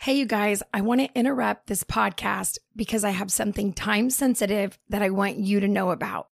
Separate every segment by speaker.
Speaker 1: Hey, you guys, I want to interrupt this podcast because I have something time sensitive that I want you to know about.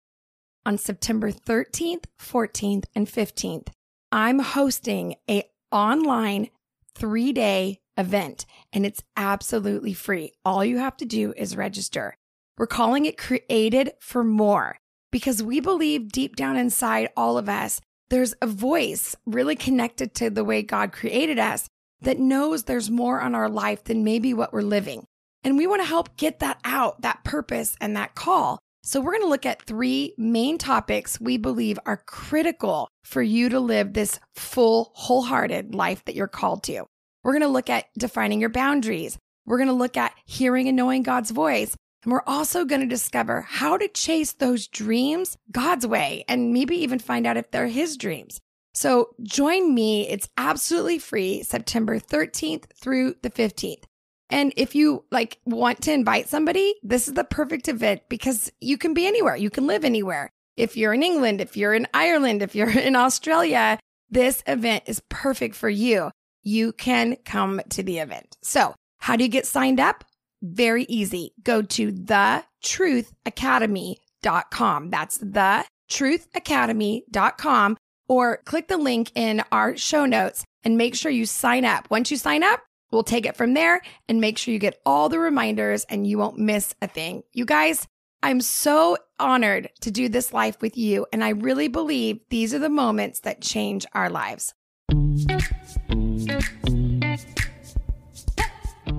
Speaker 1: On September 13th, 14th, and 15th, I'm hosting a online three day event and it's absolutely free. All you have to do is register. We're calling it Created for More because we believe deep down inside all of us, there's a voice really connected to the way God created us that knows there's more on our life than maybe what we're living. And we want to help get that out, that purpose and that call. So we're going to look at three main topics we believe are critical for you to live this full, wholehearted life that you're called to. We're going to look at defining your boundaries. We're going to look at hearing and knowing God's voice. And we're also going to discover how to chase those dreams God's way and maybe even find out if they're his dreams. So join me. It's absolutely free September 13th through the 15th. And if you like want to invite somebody, this is the perfect event because you can be anywhere. You can live anywhere. If you're in England, if you're in Ireland, if you're in Australia, this event is perfect for you. You can come to the event. So how do you get signed up? Very easy. Go to thetruthacademy.com. That's thetruthacademy.com or click the link in our show notes and make sure you sign up. Once you sign up, we'll take it from there and make sure you get all the reminders and you won't miss a thing. You guys, I'm so honored to do this life with you. And I really believe these are the moments that change our lives.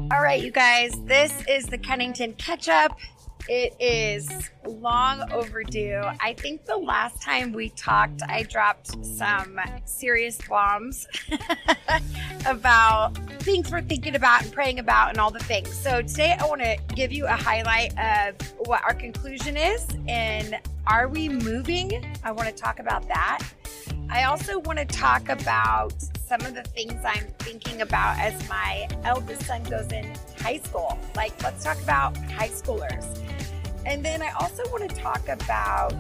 Speaker 1: All right, you guys, this is the Cunnington Catch Up. It is long overdue. I think the last time we talked, I dropped some serious bombs about things we're thinking about and praying about and all the things. So today I want to give you a highlight of what our conclusion is and are we moving? I want to talk about that. I also want to talk about some of the things I'm thinking about as my eldest son goes in high school. Like, let's talk about high schoolers. And then I also want to talk about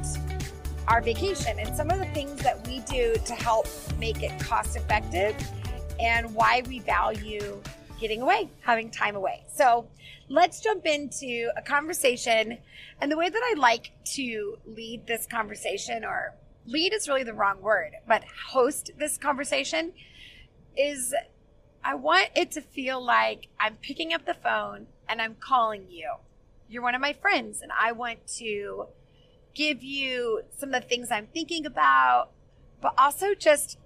Speaker 1: our vacation and some of the things that we do to help make it cost effective and why we value getting away, having time away. So let's jump into a conversation. And the way that I like to lead this conversation or lead is really the wrong word, but host this conversation is I want it to feel like I'm picking up the phone and I'm calling you. You're one of my friends, and I want to give you some of the things I'm thinking about, but also just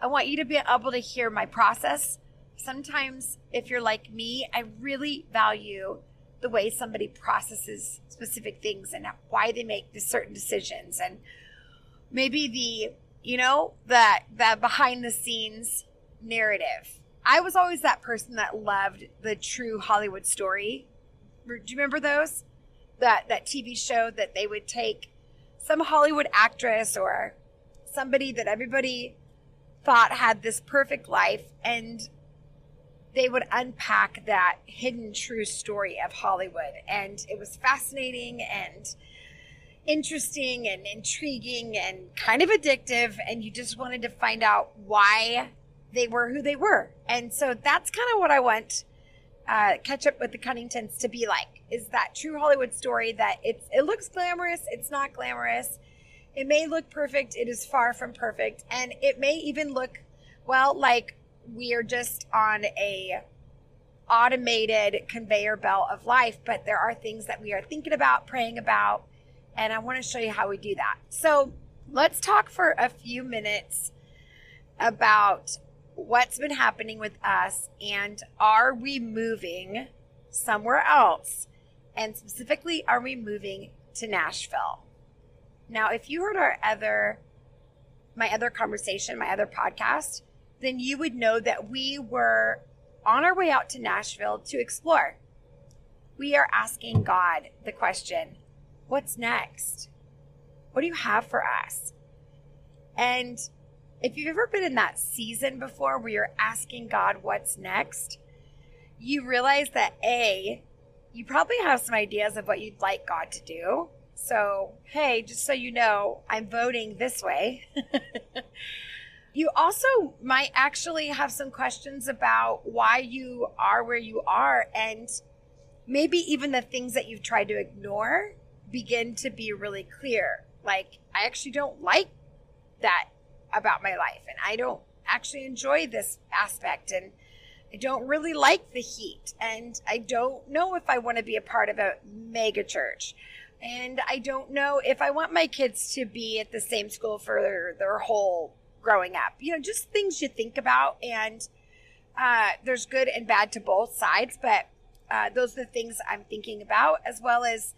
Speaker 1: I want you to be able to hear my process. Sometimes, if you're like me, I really value the way somebody processes specific things and why they make the certain decisions and maybe the you know that that behind the scenes narrative i was always that person that loved the true hollywood story do you remember those? That that tv show that they would take some hollywood actress or somebody that everybody thought had this perfect life and they would unpack that hidden true story of hollywood. And it was fascinating and interesting and intriguing and kind of addictive and you just wanted to find out why they were who they were. And so that's kind of what i want uh, catch up with the cunningtons to be like is that true hollywood story that it's it looks glamorous it's not glamorous it may look perfect it is far from perfect and it may even look well like we are just on a automated conveyor belt of life but there are things that we are thinking about praying about and I want to show you how we do that. So let's talk for a few minutes about what's been happening with us and are we moving somewhere else? And specifically, are we moving to Nashville? Now, if you heard our other, my other conversation, my other podcast, then you would know that we were on our way out to Nashville to explore. We are asking God the question What's next? What do you have for us? And if you've ever been in that season before where you're asking God what's next, you realize that A, you probably have some ideas of what you'd like God to do. So, hey, just so you know, I'm voting this way. you also might actually have some questions about why you are where you are and maybe even the things that you've tried to ignore begin to be really clear. Like, I actually don't like that about my life, and I don't actually enjoy this aspect, and I don't really like the heat, and I don't know if I want to be a part of a mega church. And I don't know if I want my kids to be at the same school for their, their whole growing up. You know, just things you think about. And uh, there's good and bad to both sides, but uh, those are the things I'm thinking about, as well as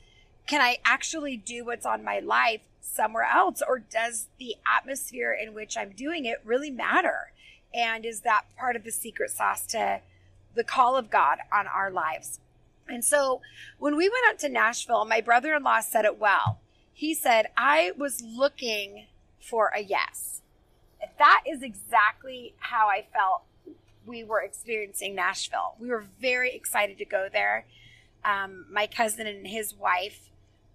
Speaker 1: can I actually do what's on my life somewhere else, or does the atmosphere in which I'm doing it really matter? And is that part of the secret sauce to the call of God on our lives? And so when we went out to Nashville, my brother in law said it well. He said, I was looking for a yes. That is exactly how I felt we were experiencing Nashville. We were very excited to go there. Um, my cousin and his wife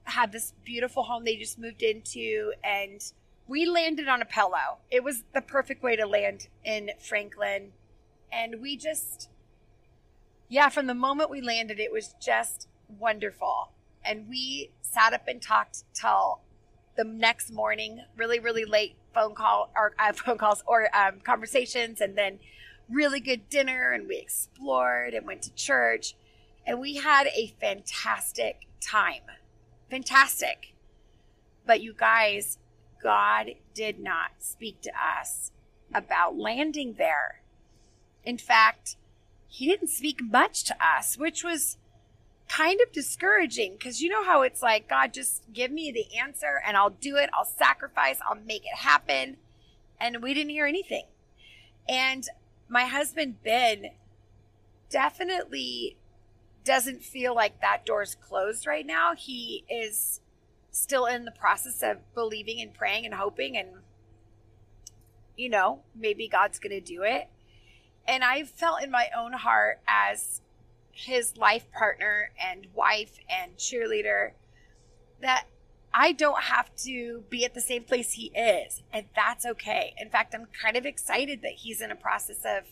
Speaker 1: had this beautiful home they just moved into, and we landed on a pillow. It was the perfect way to land in Franklin. And we just, yeah, from the moment we landed, it was just wonderful. And we sat up and talked till the next morning, really, really late phone call or uh, phone calls or um, conversations, and then really good dinner. And we explored and went to church, and we had a fantastic time. Fantastic. But you guys, God did not speak to us about landing there. In fact, He didn't speak much to us, which was kind of discouraging because you know how it's like, God, just give me the answer and I'll do it. I'll sacrifice. I'll make it happen. And we didn't hear anything. And my husband, Ben, definitely doesn't feel like that door's closed right now. He is still in the process of believing and praying and hoping and you know, maybe God's going to do it. And I felt in my own heart as his life partner and wife and cheerleader that I don't have to be at the same place he is, and that's okay. In fact, I'm kind of excited that he's in a process of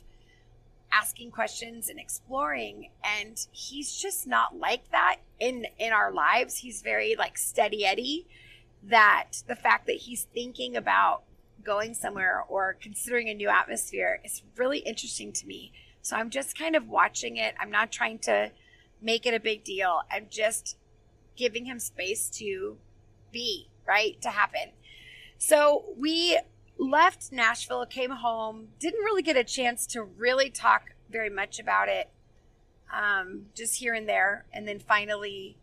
Speaker 1: asking questions and exploring and he's just not like that in in our lives. He's very like steady Eddie that the fact that he's thinking about going somewhere or considering a new atmosphere is really interesting to me. So I'm just kind of watching it. I'm not trying to make it a big deal. I'm just giving him space to be, right? To happen. So we left Nashville, came home, didn't really get a chance to really talk very much about it, um, just here and there. And then finally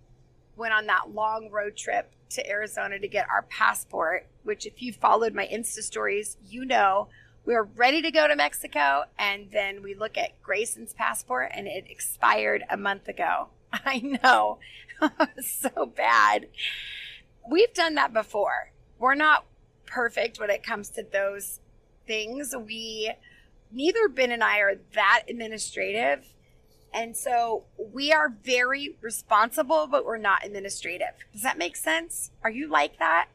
Speaker 1: went on that long road trip to Arizona to get our passport, which, if you followed my Insta stories, you know we're ready to go to Mexico, and then we look at Grayson's passport, and it expired a month ago. I know, so bad. We've done that before. We're not perfect when it comes to those things. We, neither Ben and I are that administrative. And so we are very responsible, but we're not administrative. Does that make sense? Are you like that?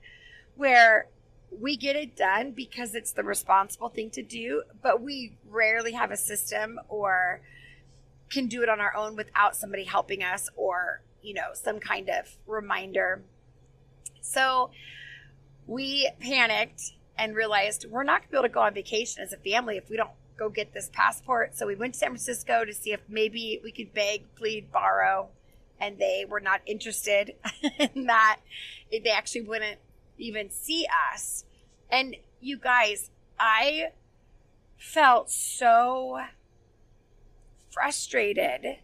Speaker 1: Where we get it done because it's the responsible thing to do, but we rarely have a system or can do it on our own without somebody helping us or, you know, some kind of reminder. So we panicked and realized we're not going to be able to go on vacation as a family if we don't go get this passport. So we went to San Francisco to see if maybe we could beg, plead, borrow, and they were not interested in that. They actually wouldn't even see us. And you guys, I felt so frustrated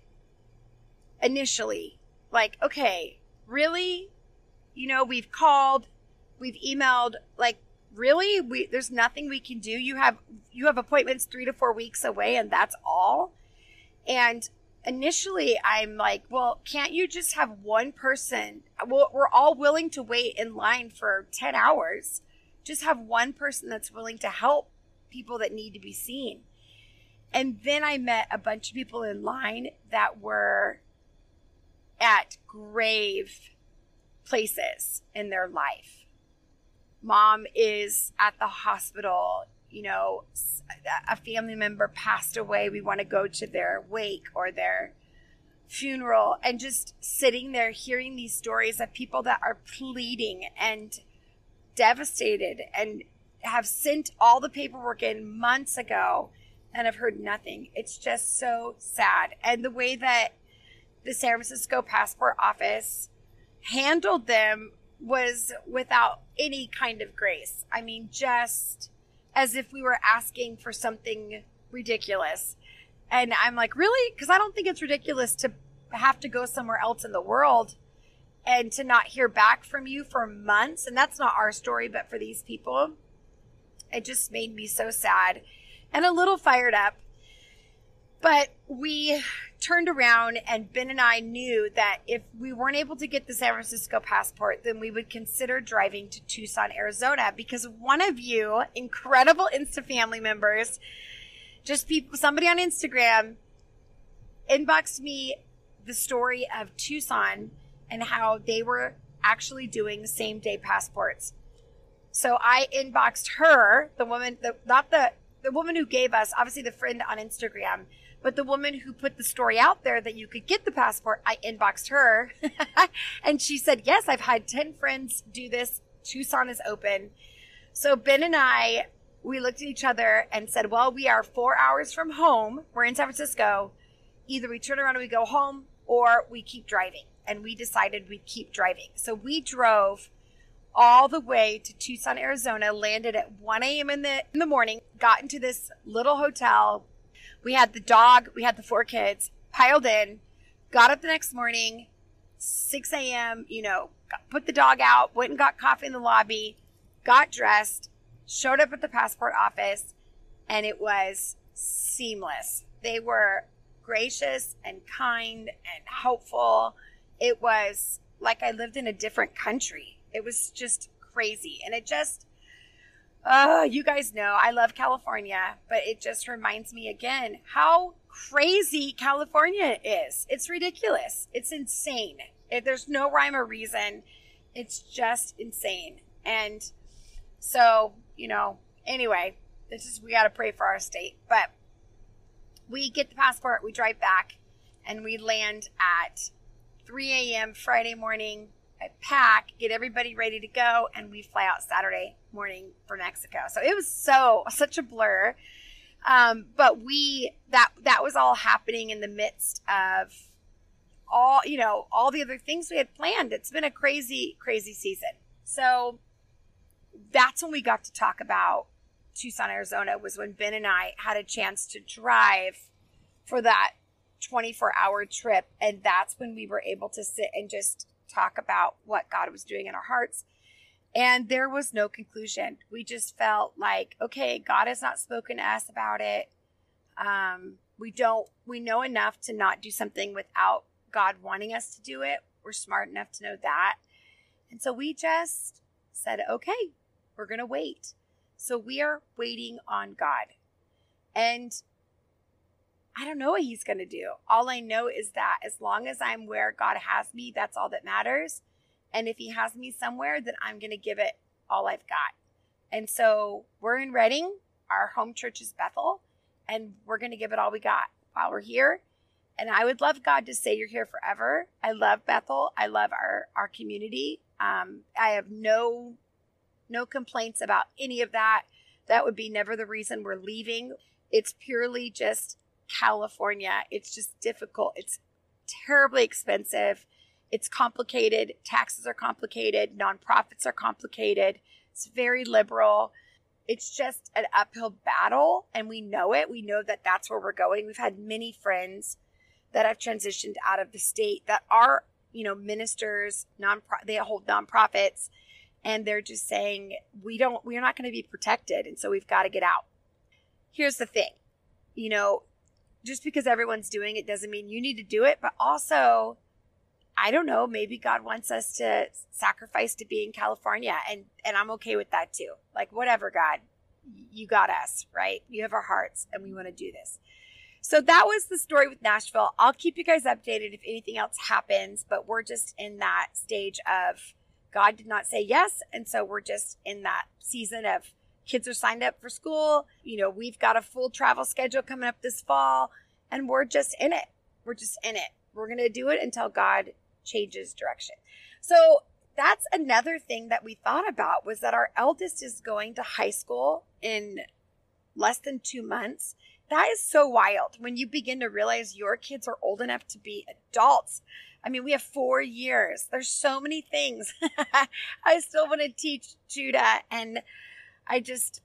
Speaker 1: initially. Like, okay, really? You know, we've called, we've emailed, like, really? We there's nothing we can do. You have you have appointments 3 to 4 weeks away and that's all. And initially I'm like, well, can't you just have one person? Well, we're all willing to wait in line for 10 hours. Just have one person that's willing to help people that need to be seen. And then I met a bunch of people in line that were at grave places in their life. Mom is at the hospital you know, a family member passed away, we want to go to their wake or their funeral and just sitting there hearing these stories of people that are pleading and devastated and have sent all the paperwork in months ago and have heard nothing. It's just so sad. And the way that the San Francisco passport office handled them was without any kind of grace. I mean, just as if we were asking for something ridiculous. And I'm like, really? Because I don't think it's ridiculous to have to go somewhere else in the world and to not hear back from you for months. And that's not our story, but for these people, it just made me so sad and a little fired up. But we turned around, and Ben and I knew that if we weren't able to get the San Francisco passport, then we would consider driving to Tucson, Arizona, because one of you incredible Insta family members, just people, somebody on Instagram, inboxed me the story of Tucson and how they were actually doing same day passports. So I inboxed her, the woman, the, not the the woman who gave us, obviously the friend on Instagram, but the woman who put the story out there that you could get the passport, I inboxed her and she said, Yes, I've had 10 friends do this. Tucson is open. So Ben and I, we looked at each other and said, Well, we are four hours from home. We're in San Francisco. Either we turn around and we go home or we keep driving. And we decided we'd keep driving. So we drove all the way to Tucson, Arizona, landed at 1 a.m. in the in the morning, got into this little hotel. We had the dog, we had the four kids, piled in, got up the next morning, 6 a.m., you know, put the dog out, went and got coffee in the lobby, got dressed, showed up at the passport office, and it was seamless. They were gracious and kind and helpful. It was like I lived in a different country it was just crazy. And it just, oh, you guys know I love California, but it just reminds me again how crazy California is. It's ridiculous. It's insane. It, there's no rhyme or reason. It's just insane. And so, you know, anyway, this is, we got to pray for our state. But we get the passport, we drive back, and we land at 3 a.m. Friday morning I pack, get everybody ready to go, and we fly out Saturday morning for Mexico. So it was so such a blur. Um, but we that that was all happening in the midst of all you know all the other things we had planned. It's been a crazy crazy season. So that's when we got to talk about Tucson, Arizona. Was when Ben and I had a chance to drive for that 24 hour trip, and that's when we were able to sit and just talk about what God was doing in our hearts. And there was no conclusion. We just felt like, okay, God has not spoken to us about it. Um, we don't, we know enough to not do something without God wanting us to do it. We're smart enough to know that. And so we just said, okay, we're going to wait. So we are waiting on God. And I don't know what he's going to do. All I know is that as long as I'm where God has me, that's all that matters. And if he has me somewhere, then I'm going to give it all I've got. And so we're in Redding. Our home church is Bethel, and we're going to give it all we got while we're here. And I would love God to say you're here forever. I love Bethel. I love our our community. Um, I have no no complaints about any of that. That would be never the reason we're leaving. It's purely just California. It's just difficult. It's terribly expensive. It's complicated. Taxes are complicated. Nonprofits are complicated. It's very liberal. It's just an uphill battle, and we know it. We know that that's where we're going. We've had many friends that have transitioned out of the state that are, you know, ministers, non they hold nonprofits, and they're just saying we don't, we're not going to be protected, and so we've got to get out. Here's the thing, you know, just because everyone's doing it doesn't mean you need to do it. But also, I don't know, maybe God wants us to sacrifice to be in California and and I'm okay with that too. Like whatever, God, you got us, right? You have our hearts and we want to do this. So that was the story with Nashville. I'll keep you guys updated if anything else happens, but we're just in that stage of God did not say yes, and so we're just in that season of Kids are signed up for school. You know, we've got a full travel schedule coming up this fall, and we're just in it. We're just in it. We're going to do it until God changes direction. So that's another thing that we thought about was that our eldest is going to high school in less than two months. That is so wild when you begin to realize your kids are old enough to be adults. I mean, we have four years. There's so many things I still want to teach Judah. And I just,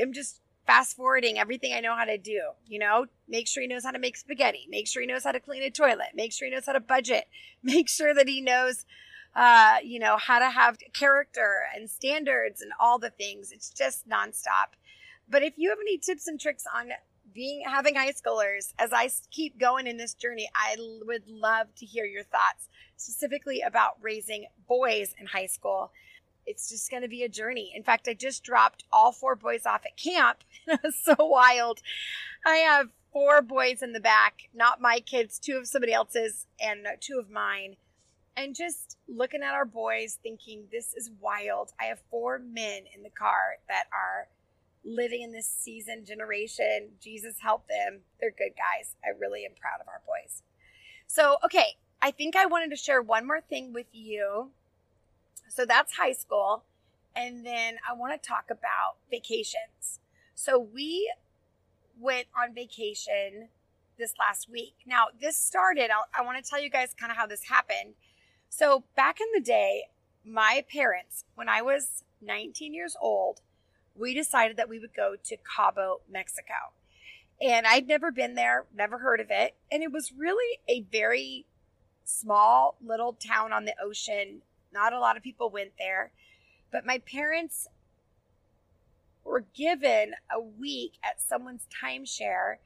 Speaker 1: I'm just fast forwarding everything I know how to do. You know, make sure he knows how to make spaghetti, make sure he knows how to clean a toilet, make sure he knows how to budget, make sure that he knows, uh, you know, how to have character and standards and all the things. It's just nonstop. But if you have any tips and tricks on being having high schoolers as I keep going in this journey, I would love to hear your thoughts specifically about raising boys in high school. It's just going to be a journey. In fact, I just dropped all four boys off at camp. it was so wild. I have four boys in the back, not my kids, two of somebody else's and two of mine. And just looking at our boys, thinking, this is wild. I have four men in the car that are living in this season generation. Jesus help them. They're good guys. I really am proud of our boys. So, okay, I think I wanted to share one more thing with you. So that's high school. And then I want to talk about vacations. So we went on vacation this last week. Now, this started, I'll, i want to tell you guys kind of how this happened. So, back in the day, my parents, when I was 19 years old, we decided that we would go to Cabo, Mexico. And I'd never been there, never heard of it. And it was really a very small little town on the ocean. Not a lot of people went there. But my parents were given a week at someone's timeshare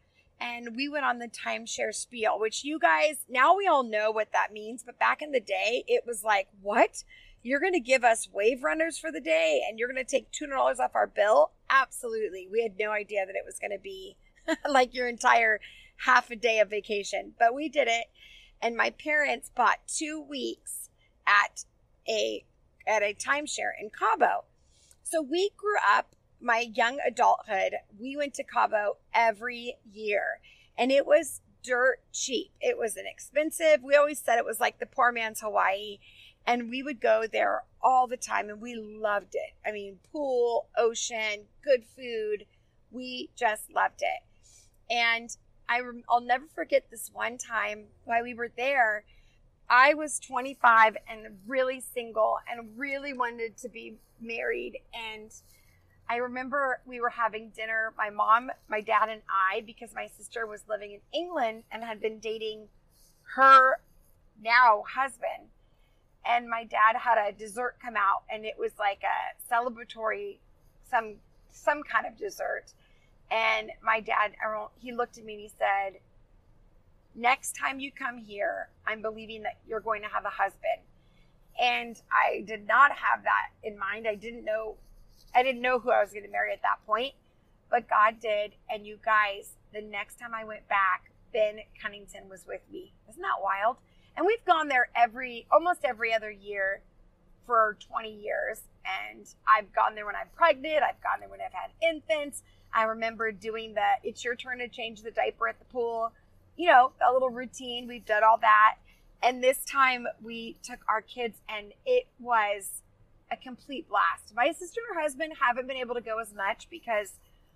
Speaker 1: and we went on the timeshare spiel, which you guys now we all know what that means. But back in the day, it was like, what? you're going to give us wave runners for the day and you're going to take $200 off our bill? Absolutely. We had no idea that it was going to be like your entire half a day of vacation, but we did it. And my parents bought two weeks at a at a timeshare in Cabo. So we grew up my young adulthood. We went to Cabo every year, and it was dirt cheap. It was inexpensive. We always said it was like the poor man's Hawaii and we would go there all the time and we loved it. I mean, pool, ocean, good food. We just loved it. And I I'll never forget this one time while we were there. I was 25 and really single and really wanted to be married. And I remember we were having dinner, my mom, my dad, and I, because my sister was living in England and had been dating her now husband. And my dad had a dessert come out and it was like a celebratory some some kind of dessert. And my dad he looked at me and he said next time you come here i'm believing that you're going to have a husband and i did not have that in mind i didn't know i didn't know who i was going to marry at that point but god did and you guys the next time i went back ben cunnington was with me isn't that wild and we've gone there every, almost every other year for 20 years. And I've gone there when I'm pregnant. I've gone there when I've had infants. I remember doing the, it's your turn to change the diaper at the pool. You know, a little routine. We've done all that. And this time we took our kids and it was a complete blast. My sister and her husband haven't been able to go as much because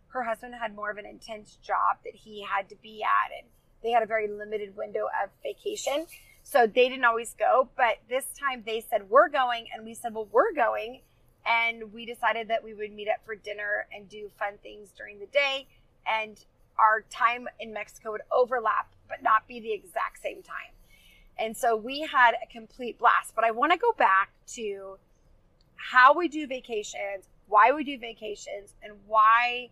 Speaker 1: her husband had more of an intense job that he had to be at and they had a very limited window of vacation. So they didn't always go, but this time they said, We're going. And we said, Well, we're going. And we decided that we would meet up for dinner and do fun things during the day. And our time in Mexico would overlap, but not be the exact same time. And so we had a complete blast. But I want to go back to how we do vacations, why we do vacations, and why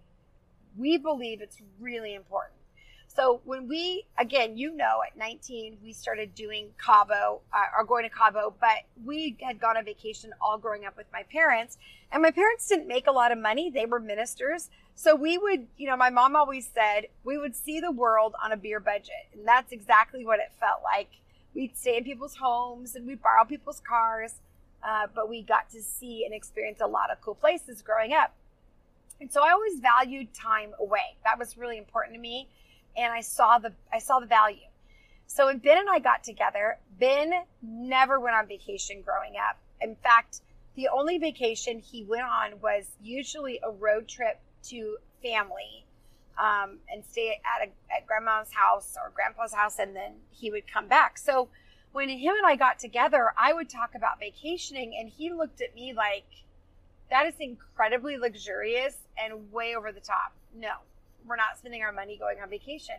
Speaker 1: we believe it's really important. So when we, again, you know, at 19, we started doing Cabo uh, or going to Cabo, but we had gone on vacation all growing up with my parents. And my parents didn't make a lot of money. They were ministers. So we would, you know, my mom always said we would see the world on a beer budget. And that's exactly what it felt like. We'd stay in people's homes and we'd borrow people's cars. Uh, but we got to see and experience a lot of cool places growing up. And so I always valued time away. That was really important to me. And I saw the I saw the value. So when Ben and I got together, Ben never went on vacation growing up. In fact, the only vacation he went on was usually a road trip to family um, and stay at, a, at grandma's house or grandpa's house, and then he would come back. So when him and I got together, I would talk about vacationing, and he looked at me like, that is incredibly luxurious and way over the top. No, we're not spending our money going on vacation.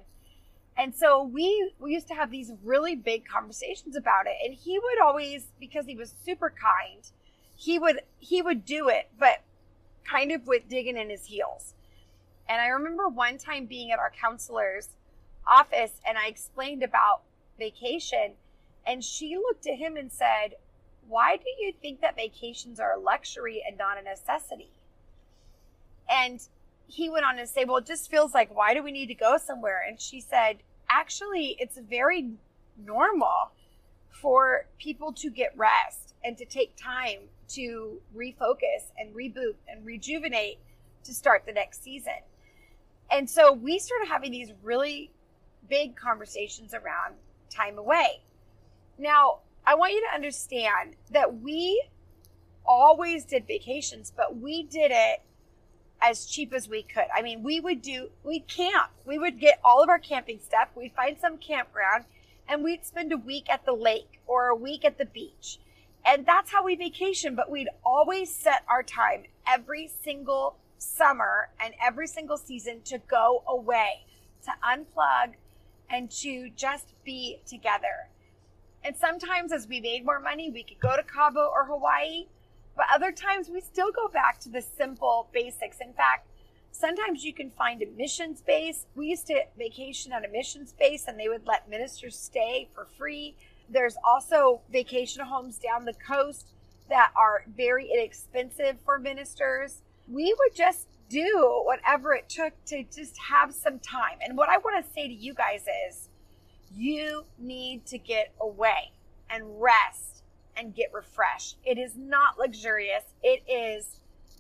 Speaker 1: And so we we used to have these really big conversations about it. And he would always, because he was super kind, he would he would do it, but kind of with digging in his heels. And I remember one time being at our counselor's office and I explained about vacation and she looked at him and said, Why do you think that vacations are a luxury and not a necessity? And he went on to say, Well, it just feels like, why do we need to go somewhere? And she said, Actually, it's very normal for people to get rest and to take time to refocus and reboot and rejuvenate to start the next season. And so we started having these really big conversations around time away. Now, I want you to understand that we always did vacations, but we did it as cheap as we could. I mean, we would do, we'd camp. We would get all of our camping stuff. We'd find some campground and we'd spend a week at the lake or a week at the beach. And that's how we vacation, but we'd always set our time every single summer and every single season to go away, to unplug and to just be together. And sometimes as we made more money, we could go to Cabo or Hawaii, but other times we still go back to the simple basics. In fact, sometimes you can find a mission space. We used to vacation at a mission space and they would let ministers stay for free. There's also vacation homes down the coast that are very inexpensive for ministers. We would just do whatever it took to just have some time. And what I want to say to you guys is you need to get away and rest and get refreshed. It is not luxurious, it is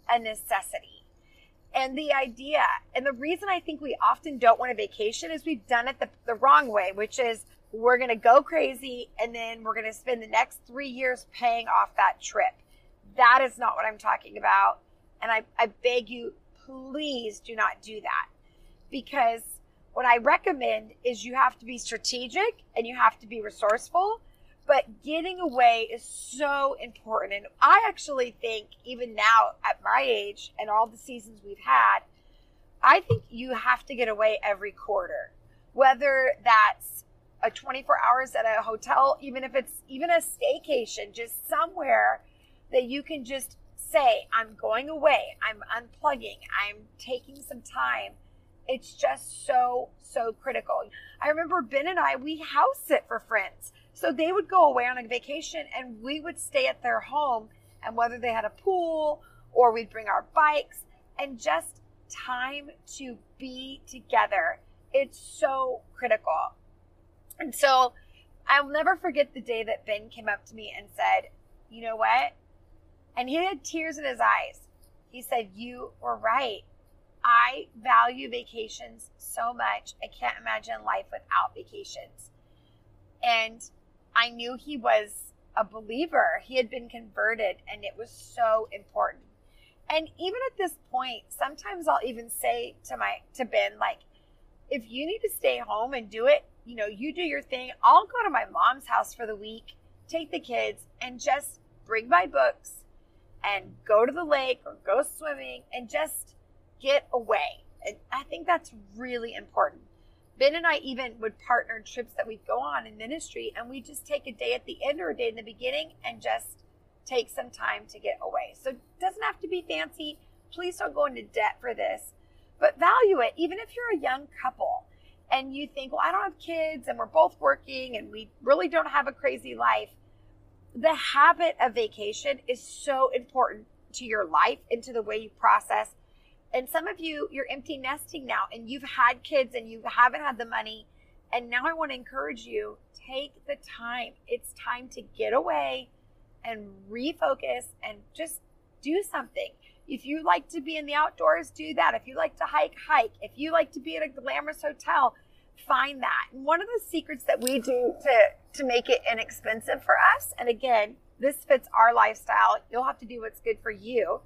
Speaker 1: a necessity. And the idea, and the reason I think we often don't want a vacation is we've done it the, the wrong way, which is we're going to go crazy and then we're going to spend the next three years paying off that trip. That is not what I'm talking about. And I, I beg you, please do not do that because what I recommend is you have to be strategic and you have to be resourceful, but getting away is so important. And I actually think, even now at my age and all the seasons we've had, I think you have to get away every quarter, whether that's a 24 hours at a hotel, even if it's even a staycation, just somewhere that you can just say, I'm going away, I'm unplugging, I'm taking some time it's just so, so critical. I remember Ben and I, we house sit for friends. So they would go away on a vacation and we would stay at their home. And whether they had a pool or we'd bring our bikes and just time to be together. It's so critical. And so I'll never forget the day that Ben came up to me and said, You know what? And he had tears in his eyes. He said, You were right. I value vacations so much. I can't imagine life without vacations. And I knew he was a believer. He had been converted, and it was so important. And even at this point, sometimes I'll even say to my to Ben, like, if you need to stay home and do it, you know, you do your thing. I'll go to my mom's house for the week, take the kids, and just bring my books and go to the lake or go swimming and just get away. And I think that's really important. Ben and I even would partner trips that we'd go on in ministry, and we just take a day at the end or a day in the beginning and just take some time to get away. So it doesn't have to be fancy. Please don't go into debt for this, but value it. Even if you're a young couple and you think, well, I don't have kids and we're both working and we really don't have a crazy life, the habit of vacation is so important to your life and to the way you process and some of you, you're empty nesting now and you've had kids and you haven't had the money. And now I want to encourage you take the time. It's time to get away and refocus and just do something. If you like to be in the outdoors, do that. If you like to hike, hike. If you like to be at a glamorous hotel, find that. And one of the secrets that we do to to make it inexpensive for us, and again, this fits our lifestyle. You'll have to do what's good for you.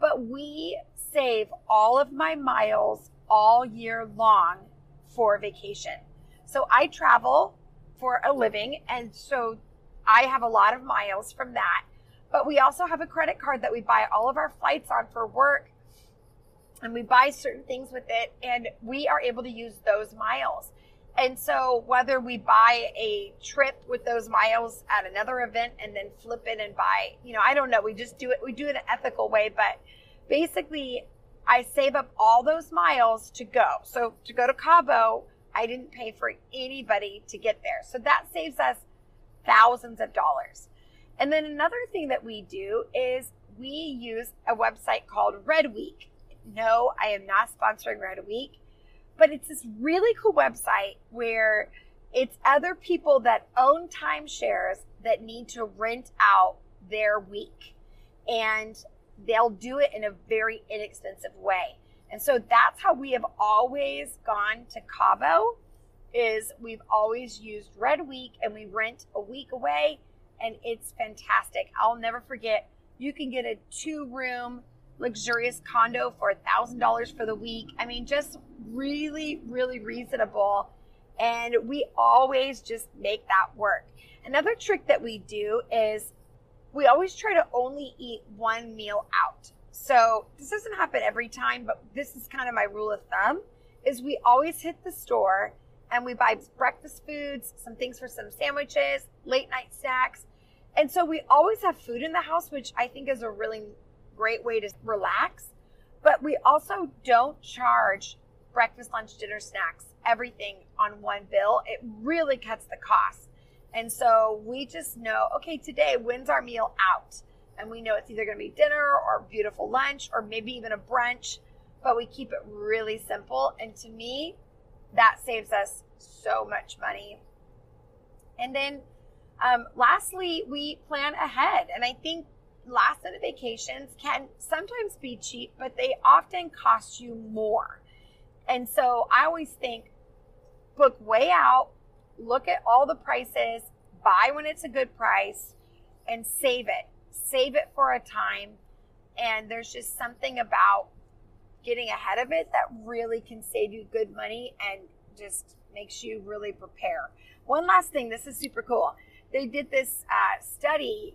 Speaker 1: But we save all of my miles all year long for vacation. So I travel for a living, and so I have a lot of miles from that. But we also have a credit card that we buy all of our flights on for work, and we buy certain things with it, and we are able to use those miles. And so, whether we buy a trip with those miles at another event and then flip it and buy, you know, I don't know, we just do it, we do it an ethical way, but basically, I save up all those miles to go. So, to go to Cabo, I didn't pay for anybody to get there. So, that saves us thousands of dollars. And then another thing that we do is we use a website called Red Week. No, I am not sponsoring Red Week but it's this really cool website where it's other people that own timeshares that need to rent out their week. And they'll do it in a very inexpensive way. And so that's how we have always gone to Cabo is we've always used Red Week and we rent a week away and it's fantastic. I'll never forget you can get a two room luxurious condo for a thousand dollars for the week. I mean, just really, really reasonable. And we always just make that work. Another trick that we do is we always try to only eat one meal out. So this doesn't happen every time, but this is kind of my rule of thumb is we always hit the store and we buy breakfast foods, some things for some sandwiches, late night snacks. And so we always have food in the house, which I think is a really great way to relax. But we also don't charge breakfast, lunch, dinner, snacks, everything on one bill. It really cuts the cost. And so we just know, okay, today, when's our meal out? And we know it's either going to be dinner or beautiful lunch or maybe even a brunch, but we keep it really simple. And to me, that saves us so much money. And then um, lastly, we plan ahead. And I think last minute vacations can sometimes be cheap, but they often cost you more. And so I always think book way out, look at all the prices, buy when it's a good price, and save it. Save it for a time. And there's just something about getting ahead of it that really can save you good money and just makes you really prepare. One last thing, this is super cool. They did this uh, study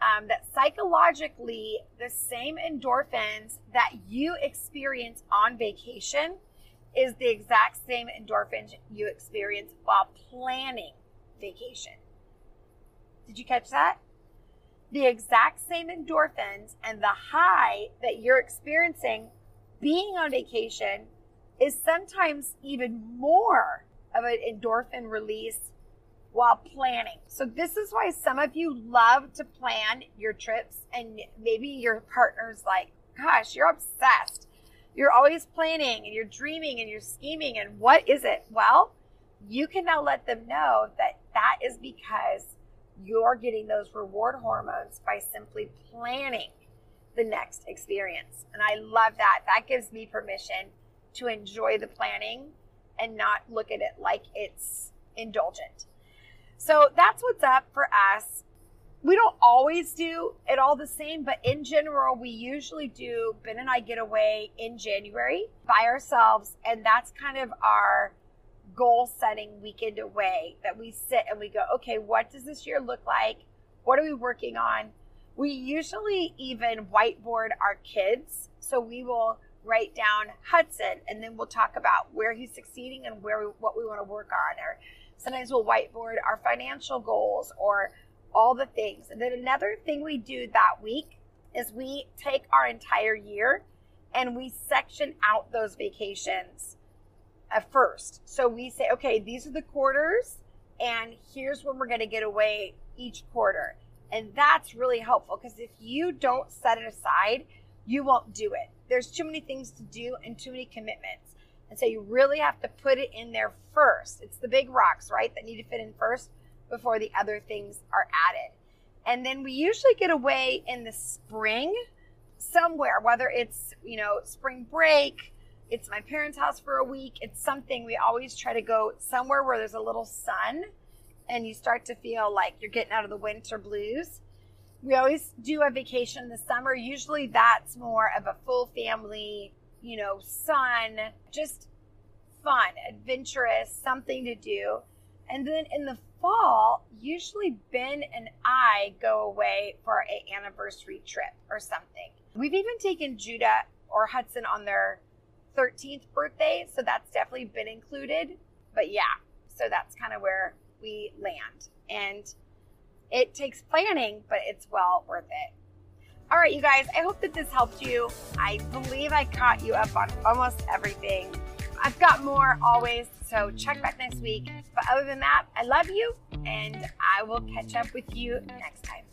Speaker 1: um, that psychologically, the same endorphins that you experience on vacation is the exact same endorphins you experience while planning vacation. Did you catch that? The exact same endorphins and the high that you're experiencing being on vacation is sometimes even more of an endorphin release while planning. So this is why some of you love to plan your trips and maybe your partner's like, gosh, you're obsessed. You're always planning and you're dreaming and you're scheming and what is it? Well, you can now let them know that that is because you're getting those reward hormones by simply planning the next experience. And I love that. That gives me permission to enjoy the planning and not look at it like it's indulgent. So that's what's up for us. We don't always do it all the same, but in general, we usually do Ben and I get away in January by ourselves. And that's kind of our goal setting weekend away that we sit and we go, okay, what does this year look like? What are we working on? We usually even whiteboard our kids. So we will write down Hudson and then we'll talk about where he's succeeding and where we, what we want to work on or Sometimes we'll whiteboard our financial goals or all the things. And then another thing we do that week is we take our entire year and we section out those vacations at first. So we say, okay, these are the quarters, and here's when we're going to get away each quarter. And that's really helpful because if you don't set it aside, you won't do it. There's too many things to do and too many commitments. And so you really have to put it in there first. It's the big rocks, right, that need to fit in first before the other things are added. And then we usually get away in the spring somewhere, whether it's, you know, spring break, it's my parents' house for a week, it's something we always try to go somewhere where there's a little sun and you start to feel like you're getting out of the winter blues. We always do a vacation in the summer. Usually that's more of a full family, you know, sun, just fun, adventurous, something to do. And then in the fall, usually Ben and I go away for an anniversary trip or something. We've even taken Judah or Hudson on their 13th birthday, so that's definitely been included. But yeah, so that's kind of where we land. And it takes planning, but it's well worth it. All right, you guys, I hope that this helped you. I believe I caught you up on almost everything. I've got more always, so check back next week. But other than that, I love you, and I will catch up with you next time.